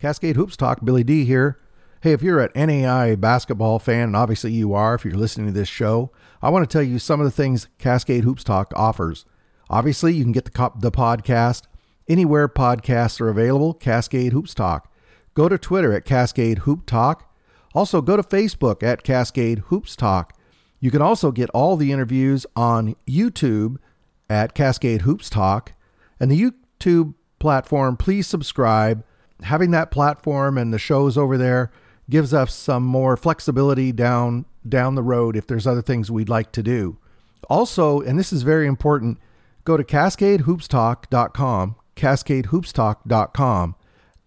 Cascade Hoops Talk, Billy D here. Hey, if you're an NAIA basketball fan, and obviously you are if you're listening to this show, I want to tell you some of the things Cascade Hoops Talk offers. Obviously, you can get the, the podcast anywhere podcasts are available, Cascade Hoops Talk. Go to Twitter at Cascade Hoop Talk. Also, go to Facebook at Cascade Hoops Talk. You can also get all the interviews on YouTube at Cascade Hoops Talk. And the YouTube platform, please subscribe. Having that platform and the shows over there gives us some more flexibility down down the road if there's other things we'd like to do. Also, and this is very important, go to cascadehoopstalk.com, cascadehoopstalk.com,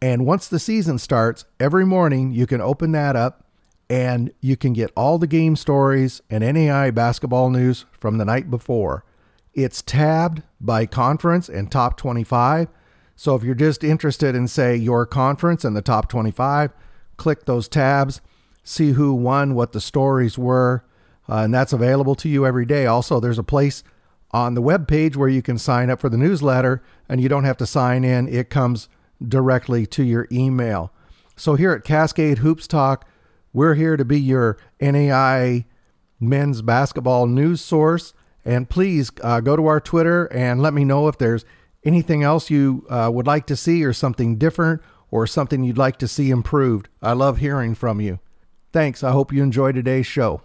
and once the season starts, every morning you can open that up and you can get all the game stories and NAIA basketball news from the night before. It's tabbed by conference and top 25. So if you're just interested in, say, your conference and the top 25, click those tabs, see who won, what the stories were, uh, and that's available to you every day. Also, there's a place on the web page where you can sign up for the newsletter, and you don't have to sign in. It comes directly to your email. So here at Cascade Hoops Talk, we're here to be your NAIA men's basketball news source. And please uh, go to our Twitter and let me know if there's anything else you uh, would like to see or something different or something you'd like to see improved. I love hearing from you. Thanks. I hope you enjoy today's show.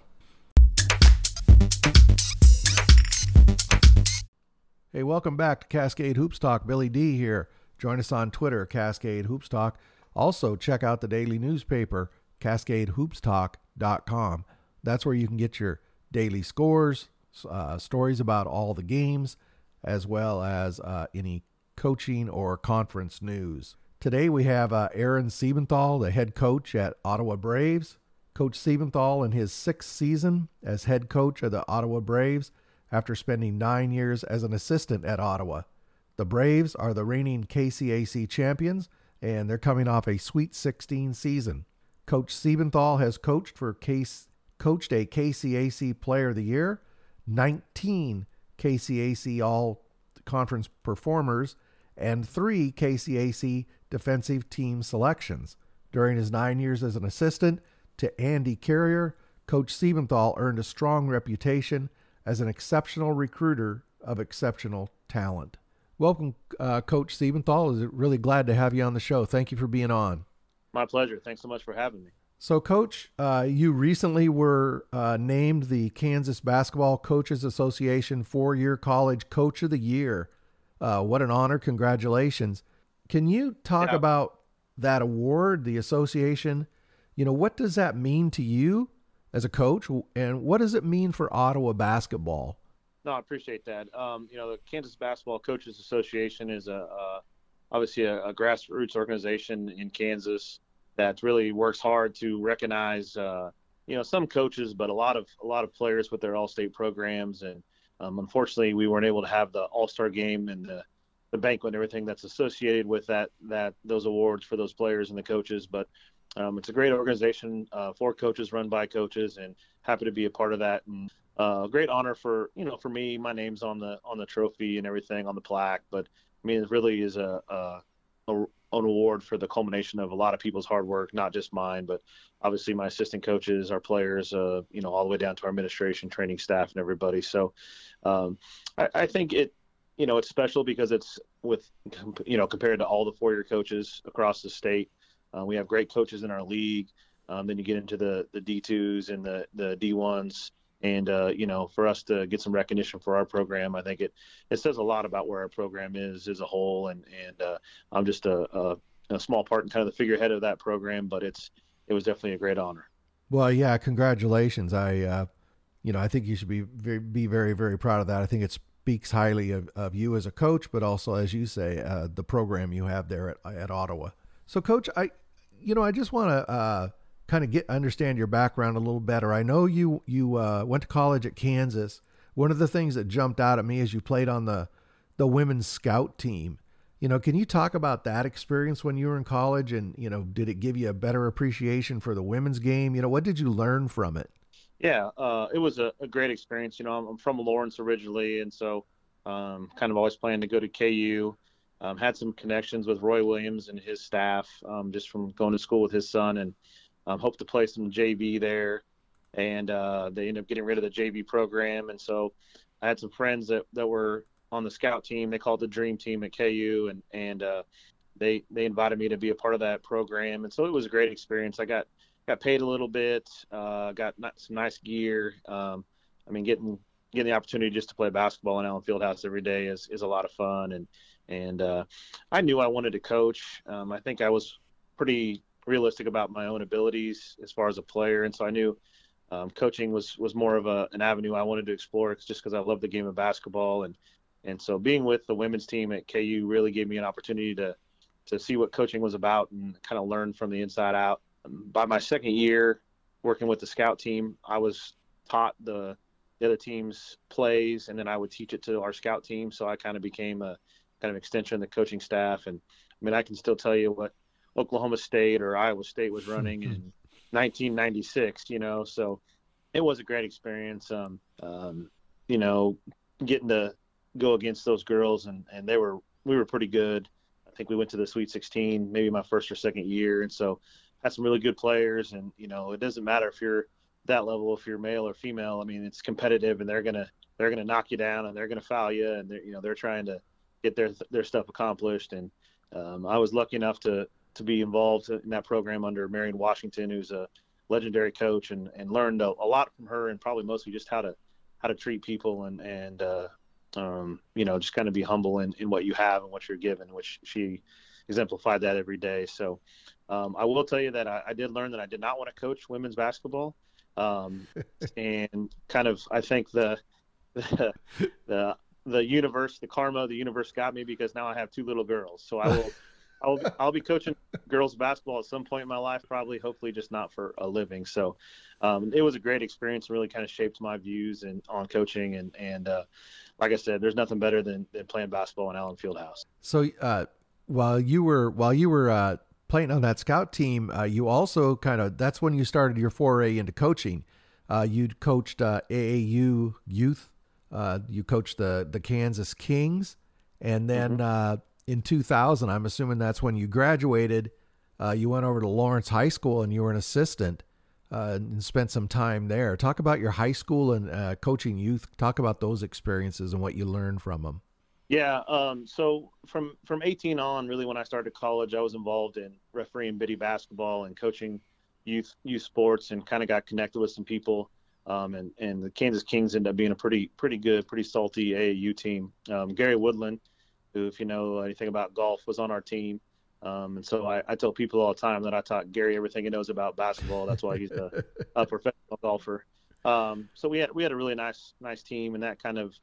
Hey, welcome back to Cascade Hoops Talk. Billy D here. Join us on Twitter, Cascade Hoops Talk. Also, check out the daily newspaper, cascadehoopstalk.com. That's where you can get your daily scores, uh, stories about all the games, as well as uh, any coaching or conference news. Today we have uh, Aaron Siebenthal, the head coach at Ottawa Braves. Coach Siebenthal in his sixth season as head coach of the Ottawa Braves after spending nine years as an assistant at Ottawa. The Braves are the reigning KCAC champions, and they're coming off a Sweet 16 season. Coach Siebenthal has coached for case, coached a KCAC Player of the Year, 19 KCAC All Conference performers, and three KCAC defensive team selections. During his nine years as an assistant to Andy Carrier, Coach Siebenthal earned a strong reputation as an exceptional recruiter of exceptional talent. Welcome, uh, Coach Siebenthal. Is really glad to have you on the show. Thank you for being on. My pleasure. Thanks so much for having me. So, Coach, uh, you recently were uh, named the Kansas Basketball Coaches Association four year college coach of the year. Uh, what an honor. Congratulations. Can you talk Yeah. about that award, the association? You know, what does that mean to you as a coach, and what does it mean for Ottawa basketball? No, I appreciate that. Um, you know, the Kansas Basketball Coaches Association is a, a obviously a, a grassroots organization in Kansas that really works hard to recognize, uh, you know, some coaches, but a lot of a lot of players with their all-state programs. And um, unfortunately, we weren't able to have the All-Star game and the the banquet and everything that's associated with that that those awards for those players and the coaches. But um, it's a great organization uh, for coaches, run by coaches, and happy to be a part of that. And uh, great honor for you know for me. My name's on the on the trophy and everything on the plaque. But I mean, it really is a, a, a an award for the culmination of a lot of people's hard work, not just mine, but obviously my assistant coaches, our players, uh, you know, all the way down to our administration, training staff, and everybody. So um, I, I think it you know it's special because it's with you know compared to all the four-year coaches across the state. Uh, we have great coaches in our league. Um, then you get into the the d2s and the the d1s and uh, you know for us to get some recognition for our program i think it it says a lot about where our program is as a whole and and uh, i'm just a, a, a small part and kind of the figurehead of that program but it's it was definitely a great honor Well, yeah, congratulations. I, uh, you know, I think you should be very, be very, very proud of that. I think it speaks highly of, of you as a coach, but also, as you say, uh, the program you have there at, at Ottawa. So, Coach, I, you know, I just want to uh, kind of get understand your background a little better. I know you you uh, went to college at Kansas. One of the things that jumped out at me is you played on the the women's scout team. You know, can you talk about that experience when you were in college and, you know, did it give you a better appreciation for the women's game? You know, what did you learn from it? Yeah, uh, it was a, a great experience. You know, I'm, I'm from Lawrence originally, and so um, kind of always planning to go to KU. um, had some connections with Roy Williams and his staff um, just from going to school with his son, and um, hope to play some JV there. And uh, they ended up getting rid of the JV program, and so I had some friends that, that were on the scout team. They called the Dream Team at KU, and and uh, they they invited me to be a part of that program, and so it was a great experience. I got got paid a little bit, uh, got some nice gear. Um, I mean, getting getting the opportunity just to play basketball in Allen Fieldhouse every day is is a lot of fun, and and uh, I knew I wanted to coach. Um, I think I was pretty realistic about my own abilities as far as a player, and so I knew um, coaching was was more of a, an avenue I wanted to explore just because I love the game of basketball and and so being with the women's team at KU really gave me an opportunity to to see what coaching was about and kind of learn from the inside out. By my second year working with the scout team, I was taught the the other team's plays and then I would teach it to our scout team. So I kind of became a kind of extension of the coaching staff. And I mean, I can still tell you what Oklahoma State or Iowa State was running in 1996, you know, so it was a great experience. Um, um, you know, getting to go against those girls and, and they were, we were pretty good. I think we went to the Sweet 16, maybe my first or second year. And so had some really good players. And, you know, it doesn't matter if you're that level, if you're male or female, I mean, it's competitive and they're going to, they're going to knock you down and they're going to foul you. And they're, you know, they're trying to get their, their stuff accomplished. And, um, I was lucky enough to, to be involved in that program under Marian Washington, who's a legendary coach, and, and learned a, a lot from her, and probably mostly just how to how to treat people and and uh, um, you know just kind of be humble in, in what you have and what you're given, which she exemplified that every day. So um, I will tell you that I, I, did learn that I did not want to coach women's basketball, um, and kind of I think the the, the the universe, the karma, the universe got me because now I have two little girls. So I will I'll I'll be coaching girls basketball at some point in my life, probably, hopefully, just not for a living. So, um, it was a great experience. And really, kind of shaped my views and on coaching. And and uh, like I said, there's nothing better than, than playing basketball in Allen Fieldhouse. So, uh, while you were while you were uh, playing on that scout team, uh, you also kind of that's when you started your foray into coaching. Uh, you coached uh, AAU youth. you coached the the Kansas Kings, and then. Mm-hmm in 2000, I'm assuming that's when you graduated. Uh, you went over to Lawrence High School and you were an assistant uh, and spent some time there. Talk about your high school and uh, coaching youth. Talk about those experiences and what you learned from them. Yeah. Um, so from from 18 on, really, when I started college, I was involved in refereeing biddy basketball and coaching youth youth sports, and kind of got connected with some people. Um, and and the Kansas Kings ended up being a pretty pretty good, pretty salty AAU team. Um, Gary Woodland who, if you know anything about golf, was on our team. Um, and so I, I, tell people all the time that I taught Gary everything he knows about basketball. That's why he's a, a professional golfer. Um, so we had we had a really nice nice team, and that kind of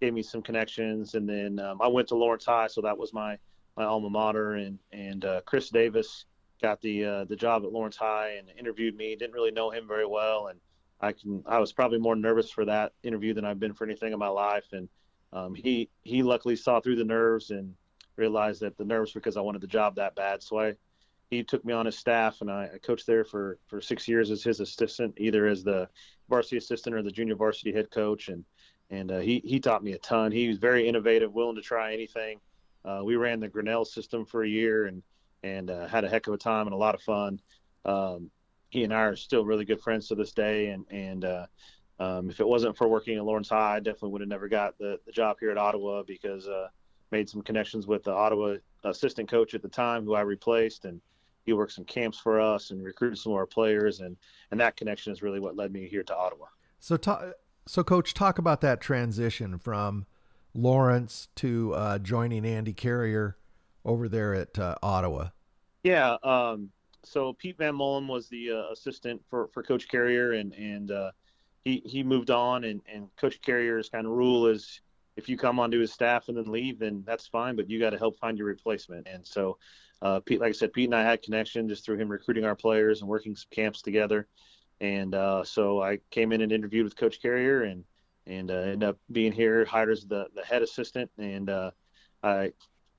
gave me some connections. And then um, I went to Lawrence High, so that was my my alma mater. And and uh, Chris Davis got the uh, the job at Lawrence High and interviewed me. Didn't really know him very well, and I can I was probably more nervous for that interview than I've been for anything in my life. And um, he he luckily saw through the nerves and realized that the nerves because I wanted the job that bad. So I he took me on his staff and I, I coached there for for six years as his assistant, either as the varsity assistant or the junior varsity head coach. And and uh, he he taught me a ton. He was very innovative, willing to try anything. Uh, we ran the Grinnell system for a year and and uh, had a heck of a time and a lot of fun. Um, he and I are still really good friends to this day, and and uh, um, if it wasn't for working at Lawrence High, I definitely would have never got the, the job here at Ottawa because uh, made some connections with the Ottawa assistant coach at the time who I replaced, and he worked some camps for us and recruited some of our players, and and that connection is really what led me here to Ottawa. So, talk, so coach, talk about that transition from Lawrence to uh, joining Andy Carrier over there at uh, Ottawa. Yeah. Um, so Pete Van Mullen was the uh, assistant for, for Coach Carrier, and and uh, he he moved on, and and Coach Carrier's kind of rule is if you come onto his staff and then leave, then that's fine, but you got to help find your replacement. And so, uh, Pete, like I said, Pete and I had connection just through him recruiting our players and working some camps together. And uh, so I came in and interviewed with Coach Carrier, and and uh, ended up being here, hired as the the head assistant. And uh, I,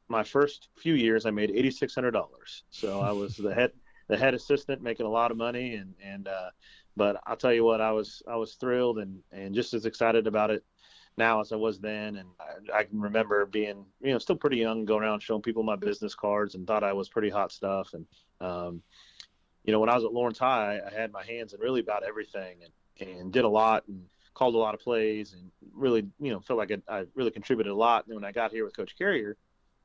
my first few years, I made eighty six hundred dollars. So I was the head the head assistant, making a lot of money, and and uh, but I'll tell you what, I was I was thrilled and and just as excited about it now as I was then. And I, I, can remember being, you know, still pretty young, going around showing people my business cards and thought I was pretty hot stuff. And, um, you know, when I was at Lawrence High, I had my hands in really about everything and, and did a lot and called a lot of plays and really, you know, felt like I, I really contributed a lot. And when I got here with Coach Carrier,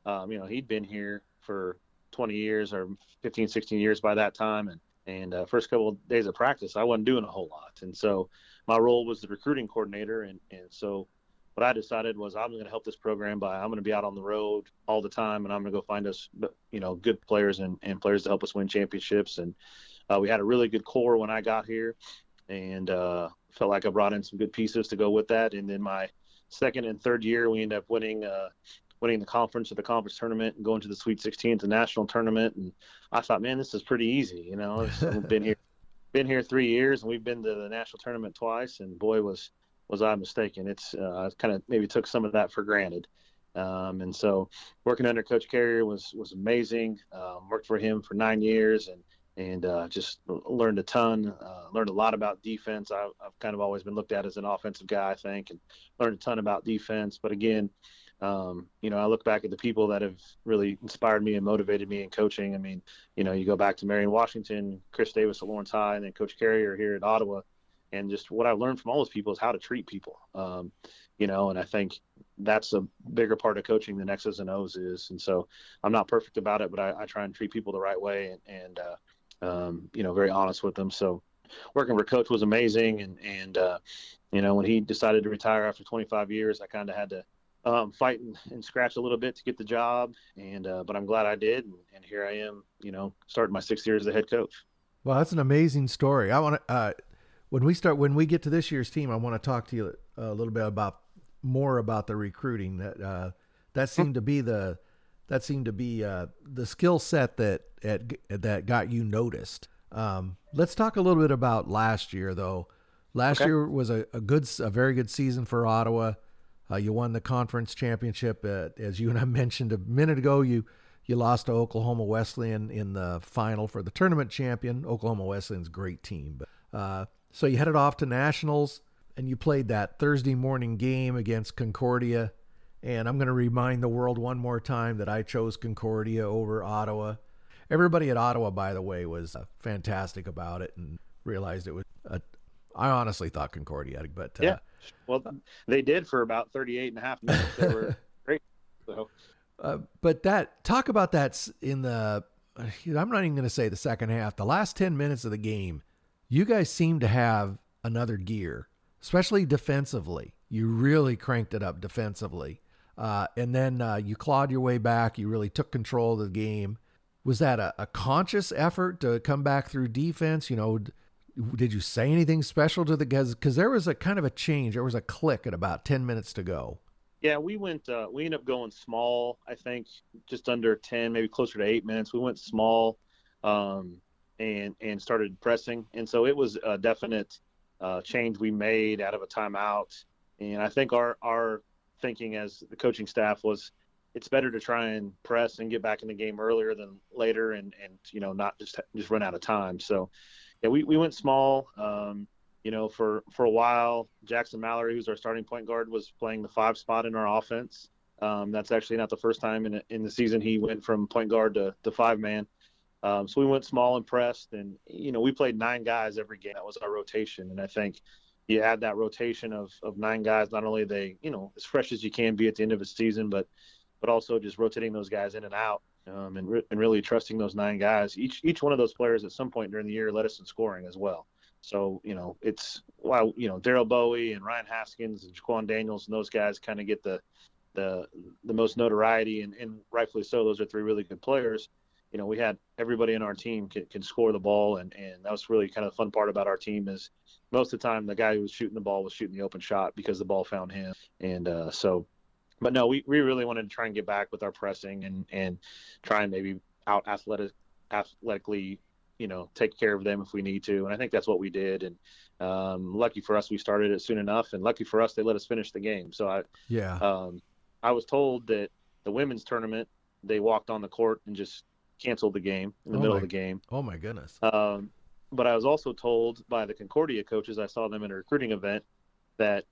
um, you know, he'd been here for 20 years or 15, 16 years by that time. And, and uh, first couple of days of practice, I wasn't doing a whole lot. And so my role was the recruiting coordinator. And, and so what I decided was I'm going to help this program by I'm going to be out on the road all the time, and I'm going to go find us, you know, good players and, and players to help us win championships. And uh, we had a really good core when I got here, and uh, felt like I brought in some good pieces to go with that. And then my second and third year, we ended up winning. Uh, winning the conference or the conference tournament and going to the Sweet 16 the national tournament. And I thought, man, this is pretty easy. You know, I've been here, been here three years, and we've been to the national tournament twice. And boy, was was I mistaken? It's uh, kind of maybe took some of that for granted. Um, and so working under Coach Carrier was was amazing. Um, worked for him for nine years and and uh, just learned a ton. Uh, learned a lot about defense. I, have kind of always been looked at as an offensive guy, I think, and learned a ton about defense. But again, um, you know, I look back at the people that have really inspired me and motivated me in coaching. I mean, you know, you go back to Marian Washington, Chris Davis at Lawrence High, and then Coach Carrier here at Ottawa and just what I learned from all those people is how to treat people. Um, you know, and I think that's a bigger part of coaching than X's and O's is. And so I'm not perfect about it, but I, I try and treat people the right way and, and uh, um, you know, very honest with them. So working for coach was amazing. And, and, uh, you know, when he decided to retire after 25 years, I kind of had to um, fight and, and, scratch a little bit to get the job. And, uh, but I'm glad I did. And, and, here I am, you know, starting my sixth year as the head coach. Well, that's an amazing story. I want to, uh, when we start when we get to this year's team, I want to talk to you a little bit about more about the recruiting. That uh, that seemed to be the that seemed to be uh, the skill set that at, that got you noticed. Um, let's talk a little bit about last year, though. Last okay. year was a, a good, a very good season for Ottawa. Uh, you won the conference championship, as you and I mentioned a minute ago. You you lost to Oklahoma Wesleyan in the final for the tournament champion. Oklahoma Wesleyan's great team, but uh, so you headed off to nationals and you played that Thursday morning game against Concordia. And I'm going to remind the world one more time that I chose Concordia over Ottawa. Everybody at Ottawa, by the way, was uh, fantastic about it and realized it was. A, I honestly thought Concordia, but uh, yeah, well, they did for about 38 and a half minutes. They were great. So, uh, but that talk about that in the. I'm not even going to say the second half. The last 10 minutes of the game, you guys seem to have another gear, especially defensively. You really cranked it up defensively. Uh, and then uh, you clawed your way back. You really took control of the game. Was that a, a conscious effort to come back through defense? You know, did you say anything special to the guys? Because there was a kind of a change. There was a click at about 10 minutes to go. Yeah, we went. Uh, we ended up going small. I think just under ten, maybe closer to eight minutes. We went small. Um, and and started pressing. And so it was a definite uh, change we made out of a timeout. And I think our our thinking as the coaching staff was it's better to try and press and get back in the game earlier than later and and you know not just just run out of time. So yeah, we, we went small. Um, you know, for for a while, Jackson Mallory, who's our starting point guard, was playing the five spot in our offense. Um, that's actually not the first time in in the season he went from point guard to, to five man. Um, so we went small and pressed, and you know we played nine guys every game. That was our rotation, and I think you add that rotation of, of nine guys. Not only they you know as fresh as you can be at the end of a season, but but also just rotating those guys in and out, um, and re- and really trusting those nine guys. Each each one of those players at some point during the year led us in scoring as well. So you know it's while you know Daryl Bowie and Ryan Haskins and Jaquan Daniels and those guys kind of get the the the most notoriety, and, and rightfully so. Those are three really good players you know, we had everybody in our team can, can score the ball, and, and that was really kind of the fun part about our team is most of the time the guy who was shooting the ball was shooting the open shot because the ball found him, and uh, so. But no, we, we really wanted to try and get back with our pressing and, and try and maybe out athletic athletically you know take care of them if we need to. And i think that's what we did. And um, lucky for us we started it soon enough. And lucky for us they let us finish the game. So i yeah. um, i was told that the women's tournament they walked on the court and just canceled the game in the oh middle my, of the game. Oh my goodness. Um, but I was also told by the Concordia coaches, I saw them in a recruiting event, that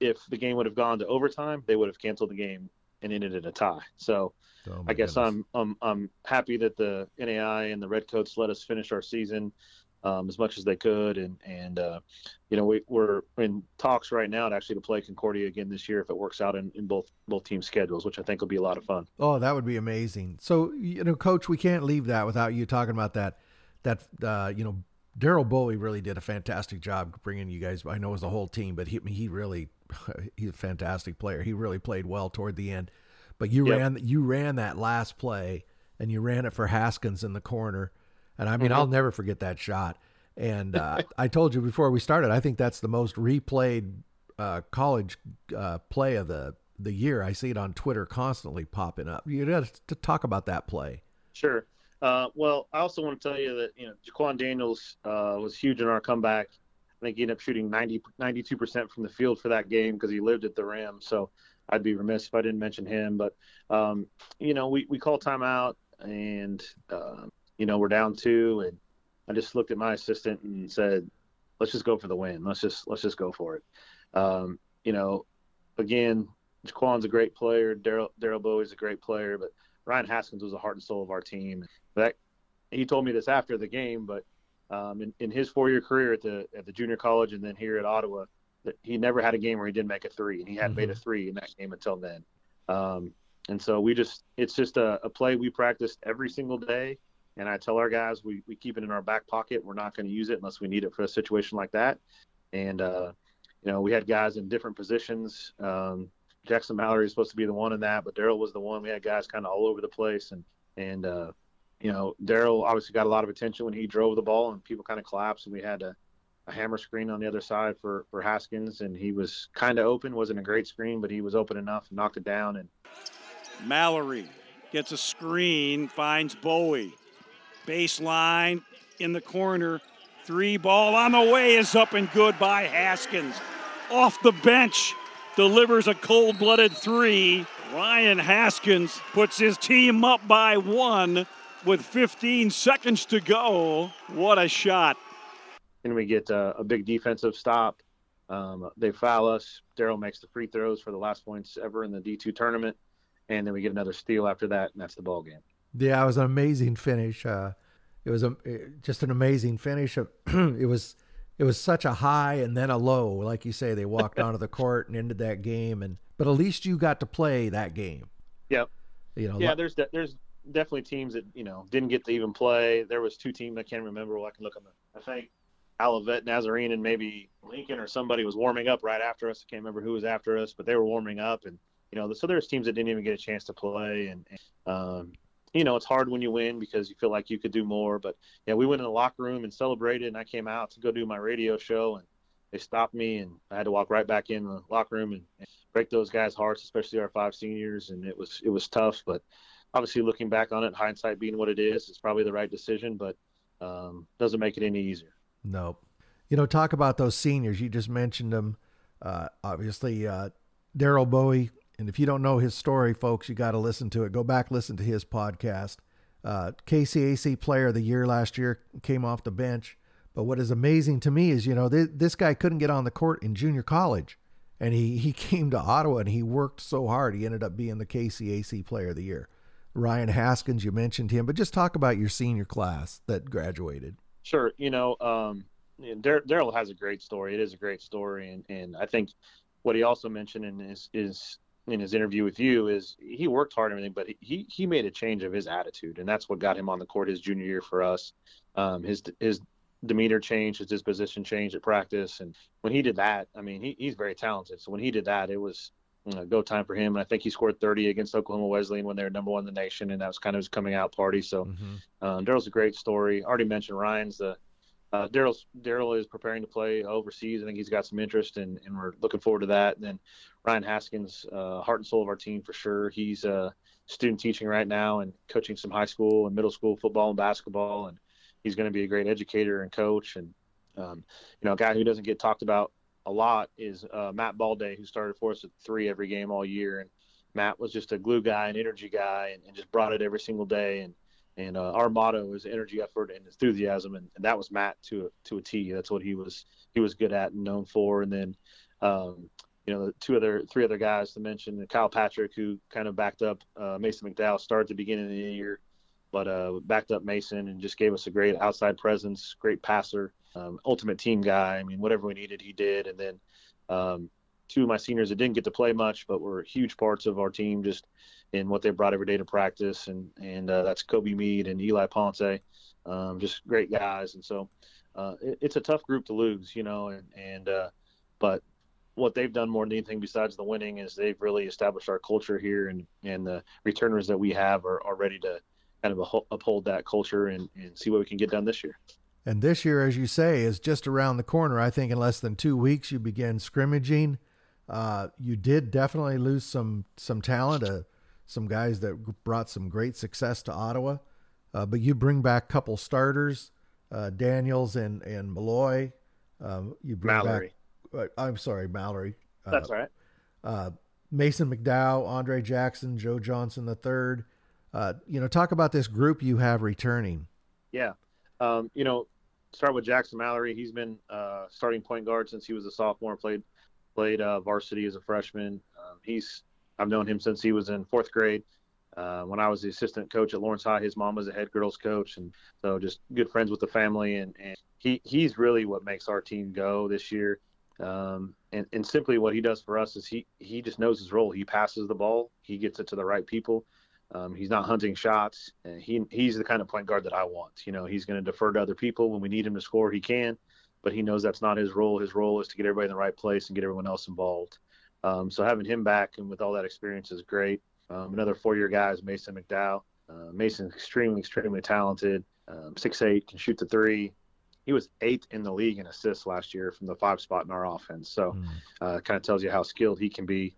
if the game would have gone to overtime, they would have canceled the game and ended in a tie. So oh I guess I'm, I'm I'm happy that the NAIA and the Redcoats let us finish our season um, as much as they could, and and uh, you know we, we're in talks right now to actually to play Concordia again this year if it works out in, in both both team schedules, which I think will be a lot of fun. Oh, that would be amazing. So you know, Coach, we can't leave that without you talking about that that uh, you know Daryl Bowie really did a fantastic job bringing you guys. I know it was the whole team, but he he really he's a fantastic player. He really played well toward the end. But you yep. ran you ran that last play and you ran it for Haskins in the corner and I mean, mm-hmm. I'll never forget that shot. And uh, I told you before we started, I think that's the most replayed uh, college uh, play of the the year. I see it on Twitter constantly popping up. You got to talk about that play. Sure. Uh, well, I also want to tell you that you know Jaquan Daniels uh, was huge in our comeback. I think he ended up shooting 90, 92% from the field for that game because he lived at the rim. So I'd be remiss if I didn't mention him. But um, you know, we we called timeout and uh, you know, we're down two, and I just looked at my assistant and said, "Let's just go for the win. Let's just let's just go for it." Um, you know, again, Jaquan's a great player. Daryl Bowie's a great player, but Ryan Haskins was the heart and soul of our team. That he told me this after the game, but um, in, in his four-year career at the at the junior college and then here at Ottawa, that he never had a game where he didn't make a three, and he hadn't mm-hmm. made a three in that game until then. Um, and so we just it's just a, a play we practiced every single day and I tell our guys we, we keep it in our back pocket. We're not going to use it unless we need it for a situation like that. And, uh, you know, we had guys in different positions. Um, Jackson Mallory is supposed to be the one in that, but Daryl was the one. We had guys kind of all over the place. And, and, uh, you know, Daryl obviously got a lot of attention when he drove the ball and people kind of collapsed and we had a, a hammer screen on the other side for, for Haskins. And he was kind of open, wasn't a great screen, but he was open enough and knocked it down. And Mallory gets a screen, finds Bowie Baseline in the corner. Three ball on the way is up and good by Haskins. Off the bench, delivers a cold blooded three. Ryan Haskins puts his team up by one with 15 seconds to go. What a shot. And we get a, a big defensive stop. Um, they foul us. Daryl makes the free throws for the last points ever in the D2 tournament. And then we get another steal after that, and that's the ball game. Yeah, it was an amazing finish. Uh, it was a just an amazing finish. it was it was such a high and then a low. Like you say, they walked onto the court and ended that game. And but at least you got to play that game. Yep. You know. Yeah, there's there's definitely teams that you know didn't get to even play. There was two teams I can't remember. Well, I can look on the. I think Olivet Nazarene and maybe Lincoln or somebody was warming up right after us. I can't remember who was after us, but they were warming up, and you know, so there's teams that didn't even get a chance to play, and, and um, you know, it's hard when you win because you feel like you could do more. But yeah, we went in the locker room and celebrated, and I came out to go do my radio show, and they stopped me, and I had to walk right back in the locker room and, and break those guys' hearts, especially our five seniors, and it was it was tough. But obviously, looking back on it, hindsight being what it is, it's probably the right decision, but um, doesn't make it any easier. No, you know, talk about those seniors. You just mentioned them. Uh, obviously, uh, Daryl Bowie and if you don't know his story, folks, you got to listen to it. Go back, listen to his podcast. Uh, KCAC Player of the Year last year came off the bench. But what is amazing to me is, you know, th- this guy couldn't get on the court in junior college. And he, he came to Ottawa and he worked so hard. He ended up being the KCAC Player of the Year. Ryan Haskins, you mentioned him, but just talk about your senior class that graduated. Sure. You know, um, Daryl has a great story. It is a great story. And, and I think what he also mentioned in is, is in his interview with you is he worked hard and everything, but he he made a change of his attitude, and that's what got him on the court his junior year for us. Um, his his demeanor changed, his disposition changed at practice, and when he did that, I mean, he, he's very talented. So when he did that, it was know, go time for him. And I think he scored 30 against Oklahoma Wesleyan when they were number one in the nation, and that was kind of his coming out party. So mm-hmm. um, Daryl's a great story. I already mentioned Ryan's the uh, Daryl Daryl is preparing to play overseas. I think he's got some interest, and, and we're looking forward to that. And then Ryan Haskins, uh, heart and soul of our team for sure. He's uh, student teaching right now and coaching some high school and middle school football and basketball, and he's going to be a great educator and coach. And um, you know, a guy who doesn't get talked about a lot is uh, Matt Balday, who started for us at three every game all year. And Matt was just a glue guy, an energy guy, and, and just brought it every single day. And and uh, our motto is energy, effort, and enthusiasm, and, and, that was Matt to a, to a T. That's what he was he was good at and known for. And then, um, you know, the two other, three other guys to mention, Kyle Patrick, who kind of backed up uh, Mason McDowell, started the beginning of the year, but uh, backed up Mason and just gave us a great outside presence, great passer, um, ultimate team guy. I mean, whatever we needed, he did. And then um, two of my seniors that didn't get to play much, but were huge parts of our team just in what they brought every day to practice. And, and uh, that's Kobe Mead and Eli Ponce, um, just great guys. And so uh, it, it's a tough group to lose, you know, and, and uh, but what they've done more than anything besides the winning is they've really established our culture here and, and the returners that we have are, are ready to kind of uphold that culture and, and see what we can get done this year. And this year, as you say, is just around the corner. I think in less than two weeks, you begin scrimmaging. Uh, you did definitely lose some some talent, uh, some guys that brought some great success to Ottawa. Uh, but you bring back a couple starters, uh, Daniels and and Malloy. Um, you bring Mallory. back. Uh, I'm sorry, Mallory. Uh, That's right. Mason McDowell, Andre Jackson, Joe Johnson the third. you know, talk about this group you have returning. Yeah, um, you know, start with Jackson Mallory. He's been uh, starting point guard since he was a sophomore. Played played uh, varsity as a freshman. Um, he's I've known him since he was in fourth grade. Uh, when I was the assistant coach at Lawrence High, his mom was a head girls coach, and so just good friends with the family. And, and he he's really what makes our team go this year. Um, and, and simply what he does for us is he he just knows his role. He passes the ball, he gets it to the right people. Um, he's not hunting shots. He he's the kind of point guard that I want. You know, he's going to defer to other people when we need him to score. He can, but he knows that's not his role. His role is to get everybody in the right place and get everyone else involved. Um, so having him back and with all that experience is great. Um, another four-year guy is Mason McDowell. Uh, Mason's extremely, extremely talented. Um, six eight, can shoot the three. He was eighth in the league in assists last year from the five spot in our offense. So, mm. uh, kind of tells you how skilled he can be.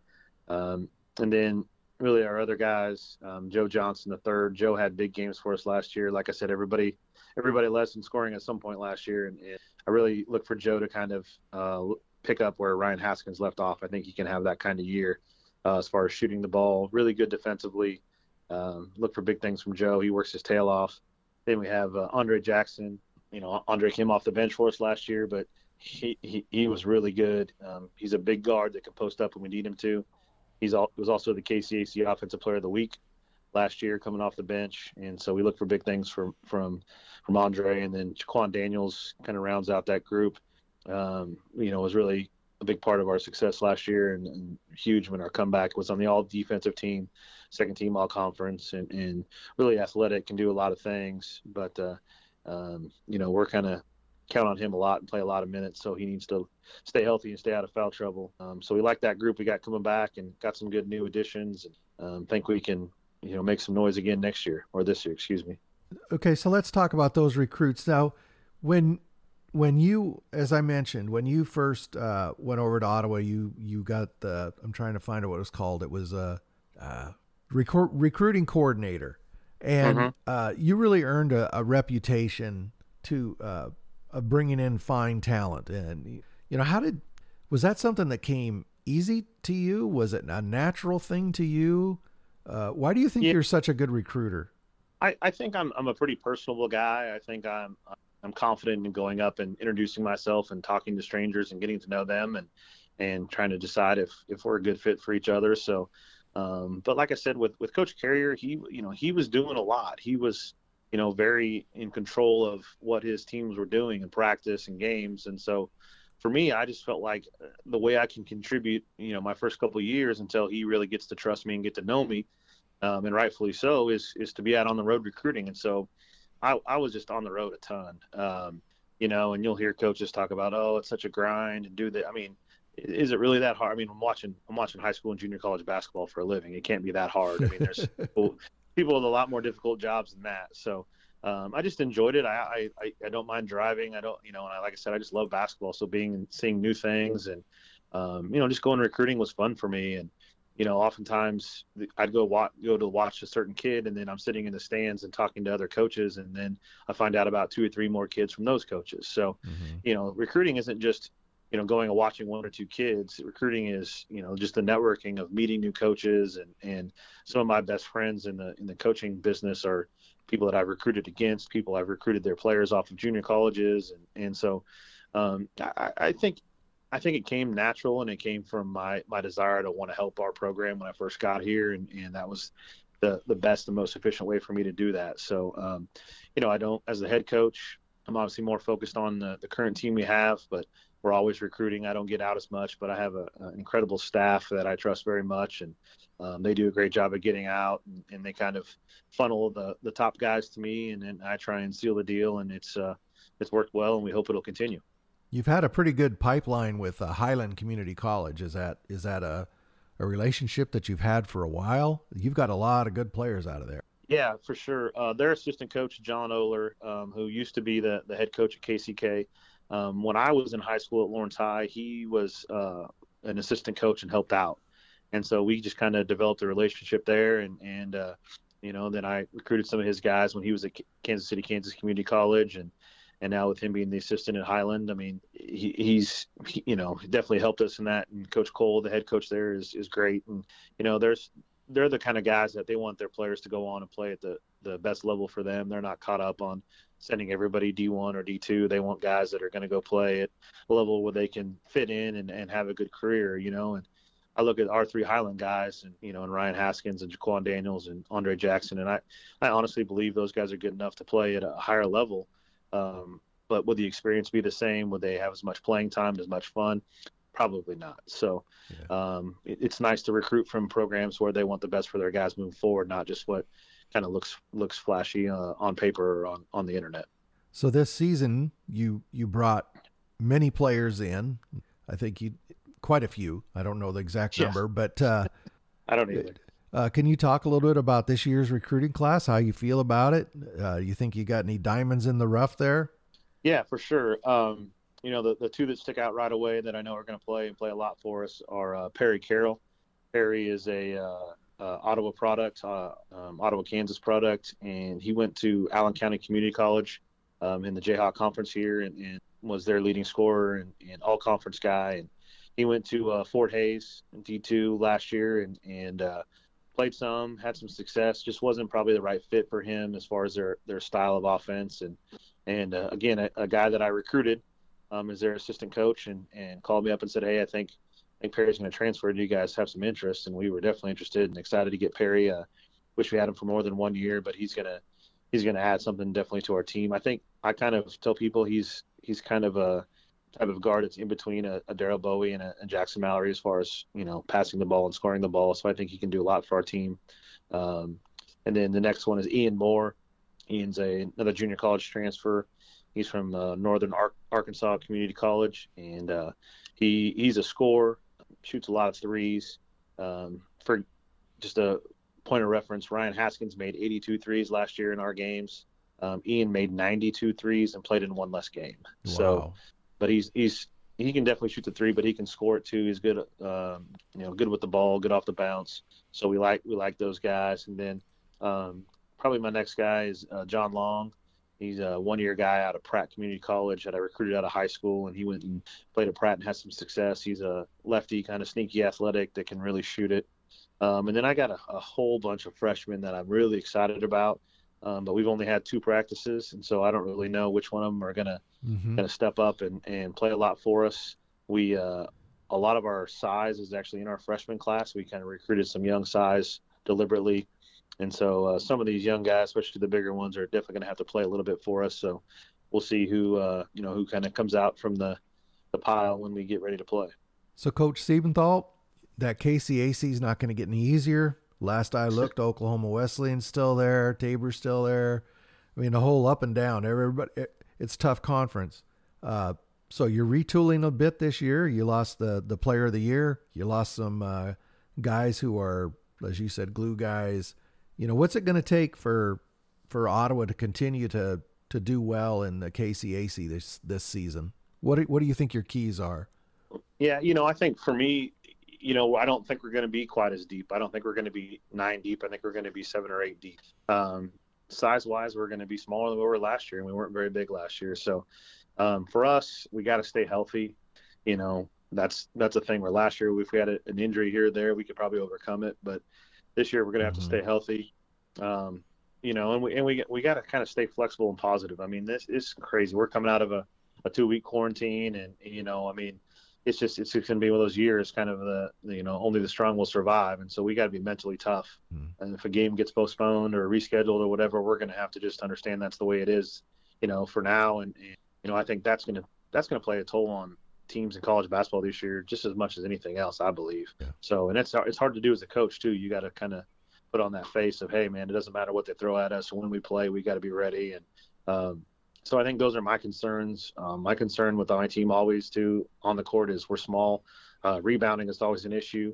Um, and then really our other guys, um, Joe Johnson the third. Joe had big games for us last year. Like I said, everybody everybody less in scoring at some point last year, and, and I really look for Joe to kind of uh, pick up where Ryan Haskins left off. I think he can have that kind of year uh, as far as shooting the ball. Really good defensively. Um, look for big things from Joe. He works his tail off. Then we have uh, Andre Jackson. You know, Andre came off the bench for us last year, but he, he, he was really good. Um, he's a big guard that can post up when we need him to. He's all, was also the KCAC Offensive Player of the Week last year, coming off the bench, and so we look for big things from from from Andre, and then Jaquan Daniels kind of rounds out that group. Um, you know, was really a big part of our success last year, and, and huge when our comeback was on the all defensive team, second team all conference, and, and really athletic, can do a lot of things, but uh, um, you know, we're kind of count on him a lot and play a lot of minutes. So he needs to stay healthy and stay out of foul trouble. Um, so we like that group we got coming back and got some good new additions. And um, think we can, you know, make some noise again next year or this year, excuse me. Okay, so let's talk about those recruits now. When when you, as I mentioned, when you first uh, went over to Ottawa, you you got the. I'm trying to find out what it was called. It was a, uh, recru- recruiting coordinator, and mm-hmm. uh, you really earned a, a reputation to uh, of bringing in fine talent. And you know, how did was that something that came easy to you? Was it a natural thing to you? Uh, why do you think yeah. you're such a good recruiter? I, I think I'm I'm a pretty personable guy. I think I'm I'm confident in going up and introducing myself and talking to strangers and getting to know them and and trying to decide if if we're a good fit for each other. So, um, but like I said, with with Coach Carrier, he you know he was doing a lot. He was you know, very in control of what his teams were doing in practice and games. And so for me, I just felt like uh, the way I can contribute, you know, my first couple of years until he really gets to trust me and get to know me, um, and rightfully so, is is to be out on the road recruiting. And so I, I was just on the road a ton, um, you know, and you'll hear coaches talk about, oh, it's such a grind and do that. I mean, is it really that hard? I mean, I'm watching I'm watching high school and junior college basketball for a living. It can't be that hard. I mean, there's people, people with a lot more difficult jobs than that. So um, I just enjoyed it. I, I, I don't mind driving. I don't, you know, and I, like I said, I just love basketball. So being and seeing new things and, um, you know, just going recruiting was fun for me. And, you know, oftentimes I'd go watch, go to watch a certain kid and then I'm sitting in the stands and talking to other coaches. And then I find out about two or three more kids from those coaches. So, mm-hmm. you know, recruiting isn't just, you know, going and watching one or two kids. Recruiting is, you know, just the networking of meeting new coaches and, and some of my best friends in the in the coaching business are people that I've recruited against, people I've recruited their players off of junior colleges, and and so um, I, I think I think it came natural and it came from my my desire to want to help our program when I first got here, and and that was the the best and most efficient way for me to do that. So, um, you know, I don't as the head coach, I'm obviously more focused on the, the current team we have, but we're always recruiting. I don't get out as much, but I have a, an incredible staff that I trust very much, and um, they do a great job of getting out, and, and, they kind of funnel the the top guys to me, and then I try and seal the deal, and it's uh, it's worked well, and we hope it'll continue. You've had a pretty good pipeline with uh, Highland Community College. Is that is that a a relationship that you've had for a while. You've got a lot of good players out of there. Yeah, for sure. Uh, their assistant coach, John Oler, um, who used to be the, the head coach at KCK. Um, when I was in high school at Lawrence High, he was uh, an assistant coach and helped out. And so we just kind of developed a relationship there. And, and uh, you know, then I recruited some of his guys when he was at Kansas City, Kansas Community College. And and now with him being the assistant at Highland, I mean, he, he's he, you know definitely helped us in that. And Coach Cole, the head coach there, is is great. And you know, there's they're the kind of guys that they want their players to go on and play at the the best level for them. They're not caught up on sending everybody D1 or D2. They want guys that are going to go play at a level where they can fit in and, and have a good career, you know. And I look at our three Highland guys, and you know, and Ryan Haskins and Jaquan Daniels and Andre Jackson, and I, I honestly believe those guys are good enough to play at a higher level. Um, but would the experience be the same? Would they have as much playing time, as much fun? Probably not. So yeah. um, it, it's nice to recruit from programs where they want the best for their guys moving forward, not just what kind of looks looks flashy uh, on paper or on, on the internet. So this season, you you brought many players in. I think you quite a few. I don't know the exact yeah. number, but uh, I don't either. Uh, can you talk a little bit about this year's recruiting class? How you feel about it? Uh, you think you got any diamonds in the rough there? Yeah, for sure. Um, you know, the, the two that stick out right away that I know are going to play and play a lot for us are uh, Perry Carroll. Perry is a uh, Ottawa product, uh, um, Ottawa, Kansas product, and he went to Allen County Community College um, in the Jayhawk Conference here and, and, was their leading scorer and, and all conference guy. And he went to uh, Fort Hays in D2 last year and, and uh, played some, had some success. Just wasn't probably the right fit for him as far as their their style of offense. And and uh, again, a, a, guy that I recruited um, their assistant coach and, and called me up and said, Hey, I think, think Perry's going to transfer. Do you guys have some interest? And we were definitely interested and excited to get Perry. Uh, wish we had him for more than one year, but he's going to, he's going to add something definitely to our team. I think I kind of tell people he's, he's kind of a type of guard that's in between a, a Daryl Bowie and a, a, Jackson Mallory as far as, you know, passing the ball and scoring the ball. So I think he can do a lot for our team. Um, and then the next one is Ian Moore. Ian's a another junior college transfer. He's from uh, Northern Ar- Arkansas Community College, and uh, he he's a scorer, shoots a lot of threes. Um, for just a point of reference, Ryan Haskins made 82 threes last year in our games. Um, Ian made 92 threes and played in one less game. Wow. So, but he's he's he can definitely shoot the three, but he can score it too. He's good, um, you know, good with the ball, good off the bounce. So we like we like those guys. And then um, probably my next guy is uh, John Long. He's a one-year guy out of Pratt Community College that I recruited out of high school, and he went and played at Pratt and had some success. He's a lefty, kind of sneaky, athletic that can really shoot it. Um, and then I got a, a, whole bunch of freshmen that I'm really excited about, um, but we've only had two practices, and so I don't really know which one of them are gonna mm-hmm. gonna step up and, and play a lot for us. We uh, a lot of our size is actually in our freshman class. We kind of recruited some young size deliberately and so uh, some of these young guys, especially the bigger ones, are definitely going to have to play a little bit for us. So we'll see who uh, you know who kind of comes out from the the pile when we get ready to play. So Coach Siebenthal, that KCAC is not going to get any easier. Last I looked, Oklahoma Wesleyan's still there, Tabor's still there. I mean, a whole up and down. Everybody, it, it's tough conference. Uh, so you're retooling a bit this year. You lost the the player of the year. You lost some uh, guys who are, as you said, glue guys you know, what's it going to take for for Ottawa to continue to to do well in the KCAC this this season? What do, what do you think your keys are? Yeah, you know, I think for me, you know, I don't think we're going to be quite as deep. I don't think we're going to be nine deep. I think we're going to be seven or eight deep. Um, size wise, we're going to be smaller than we were last year, and we weren't very big last year. So um, for us, we got to stay healthy. You know, that's that's a thing. Where last year, if we had a, an injury here or there, we could probably overcome it. But this year we're going to have mm-hmm. to stay healthy. Um, you know, and we and we we got to kind of stay flexible and positive. I mean, this is crazy. We're coming out of a, a two week quarantine, and you know, I mean, it's just it's going to be one of those years, kind of the, the, you know only the strong will survive, and so we got to be mentally tough. Mm. And if a game gets postponed or rescheduled or whatever, we're going to have to just understand that's the way it is, you know, for now. And, and you know, I think that's going to that's going to play a toll on teams in college basketball this year just as much as anything else, I believe. Yeah. So, and it's it's hard to do as a coach too. You got to kind of put on that face of, hey, man, it doesn't matter what they throw at us. When we play, we got to be ready. And um, so I think those are my concerns. Um, my concern with my team always too on the court is we're small. Uh, rebounding is always an issue.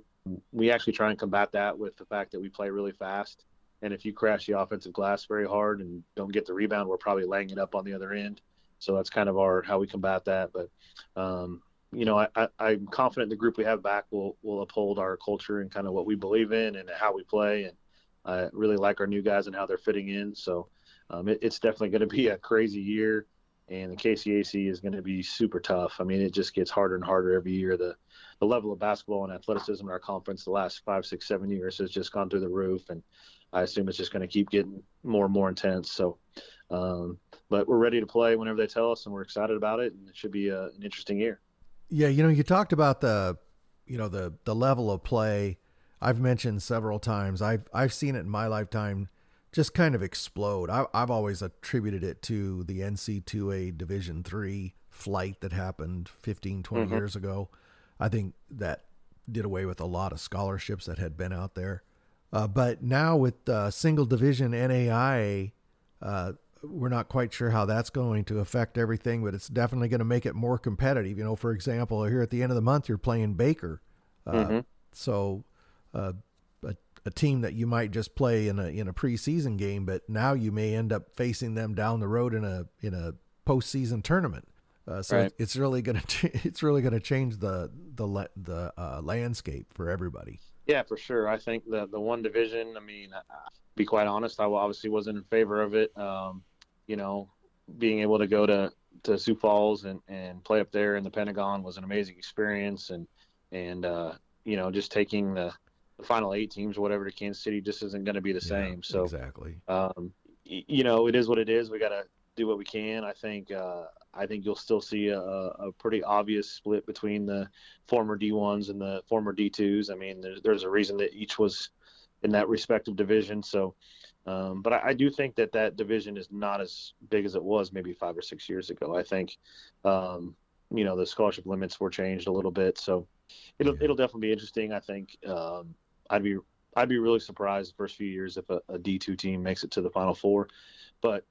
We actually try and combat that with the fact that we play really fast. And if you crash the offensive glass very hard and don't get the rebound, we're probably laying it up on the other end. So that's kind of our how we combat that. But um, you know, I, I, am confident the group we have back will will uphold our culture and kind of what we believe in and how we play. And I really like our new guys and how they're fitting in. So um, it, it's definitely going to be a crazy year, and the KCAC is going to be super tough. I mean, it just gets harder and harder every year. The the level of basketball and athleticism in our conference the last five, six, seven years has just gone through the roof, and I assume it's just going to keep getting more and more intense. So, um, but we're ready to play whenever they tell us, and we're excited about it, and it should be a, an interesting year. Yeah, you know, you talked about the, you know, the the level of play. I've mentioned several times. I've I've seen it in my lifetime just kind of explode. I, have always attributed it to the NCAA Division three flight that happened 15, 20 mm-hmm. years ago. I think that did away with a lot of scholarships that had been out there. Uh, but now with uh, single division NAIA, uh, we're not quite sure how that's going to affect everything, but it's definitely going to make it more competitive. You know, for example, here at the end of the month, you're playing Baker. Uh, mm-hmm. So uh, a team that you might just play in a in a preseason game, but now you may end up facing them down the road in a in a postseason tournament. Uh, so right. it's really gonna it's really gonna change the the the uh, landscape for everybody. Yeah, for sure. I think the the one division. I mean, uh, be quite honest, I obviously wasn't in favor of it. Um, you know, being able to go to to Sioux Falls and and play up there in the Pentagon was an amazing experience, and and uh, you know, just taking the the final eight teams or whatever to Kansas City just isn't going to be the yeah, same. So exactly, um, you know, it is what it is. We got to do what we can. I think uh, I think you'll still see a, a, pretty obvious split between the former D1s and the former D2s. I mean, there's, there's a reason that each was in that respective division. So, um, but I, I, do think that that division is not as big as it was maybe five or six years ago. I think, um, you know, the scholarship limits were changed a little bit. So it'll yeah. it'll definitely be interesting. I think um, I'd be I'd be really surprised the first few years if a a D two team makes it to the Final Four, but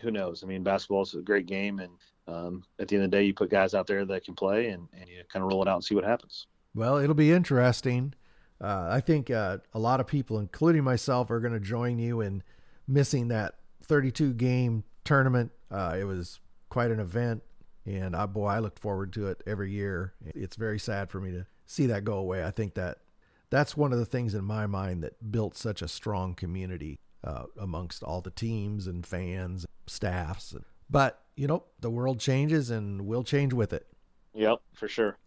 who knows? I mean, basketball is a great game, and um, at the end of the day, you put guys out there that can play, and, and you kind of roll it out and see what happens. Well, it'll be interesting. Uh, I think uh, a lot of people, including myself, are going to join you in missing that 32 game tournament. Uh, it was quite an event, and uh, boy, I looked forward to it every year. It's very sad for me to see that go away. I think that that's one of the things in my mind that built such a strong community uh, amongst all the teams and fans, staffs. But you know, the world changes, and we'll change with it. Yep, for sure.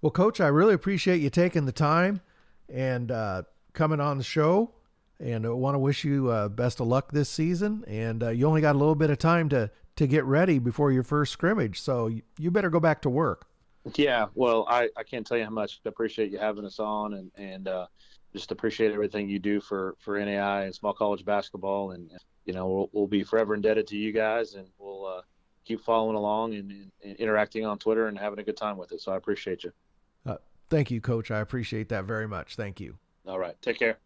Well, Coach, I really appreciate you taking the time and uh, coming on the show. And I want to wish you uh, best of luck this season. And uh, you only got a little bit of time to to get ready before your first scrimmage, so you better go back to work. Yeah, well, I, I can't tell you how much I appreciate you having us on and, and uh, just appreciate everything you do for, for NAIA and small college basketball. And, you know, we'll, we'll be forever indebted to you guys and we'll uh, keep following along and, and, and, interacting on Twitter and having a good time with it. So I appreciate you. Thank you, Coach. I appreciate that very much. Thank you. All right. Take care.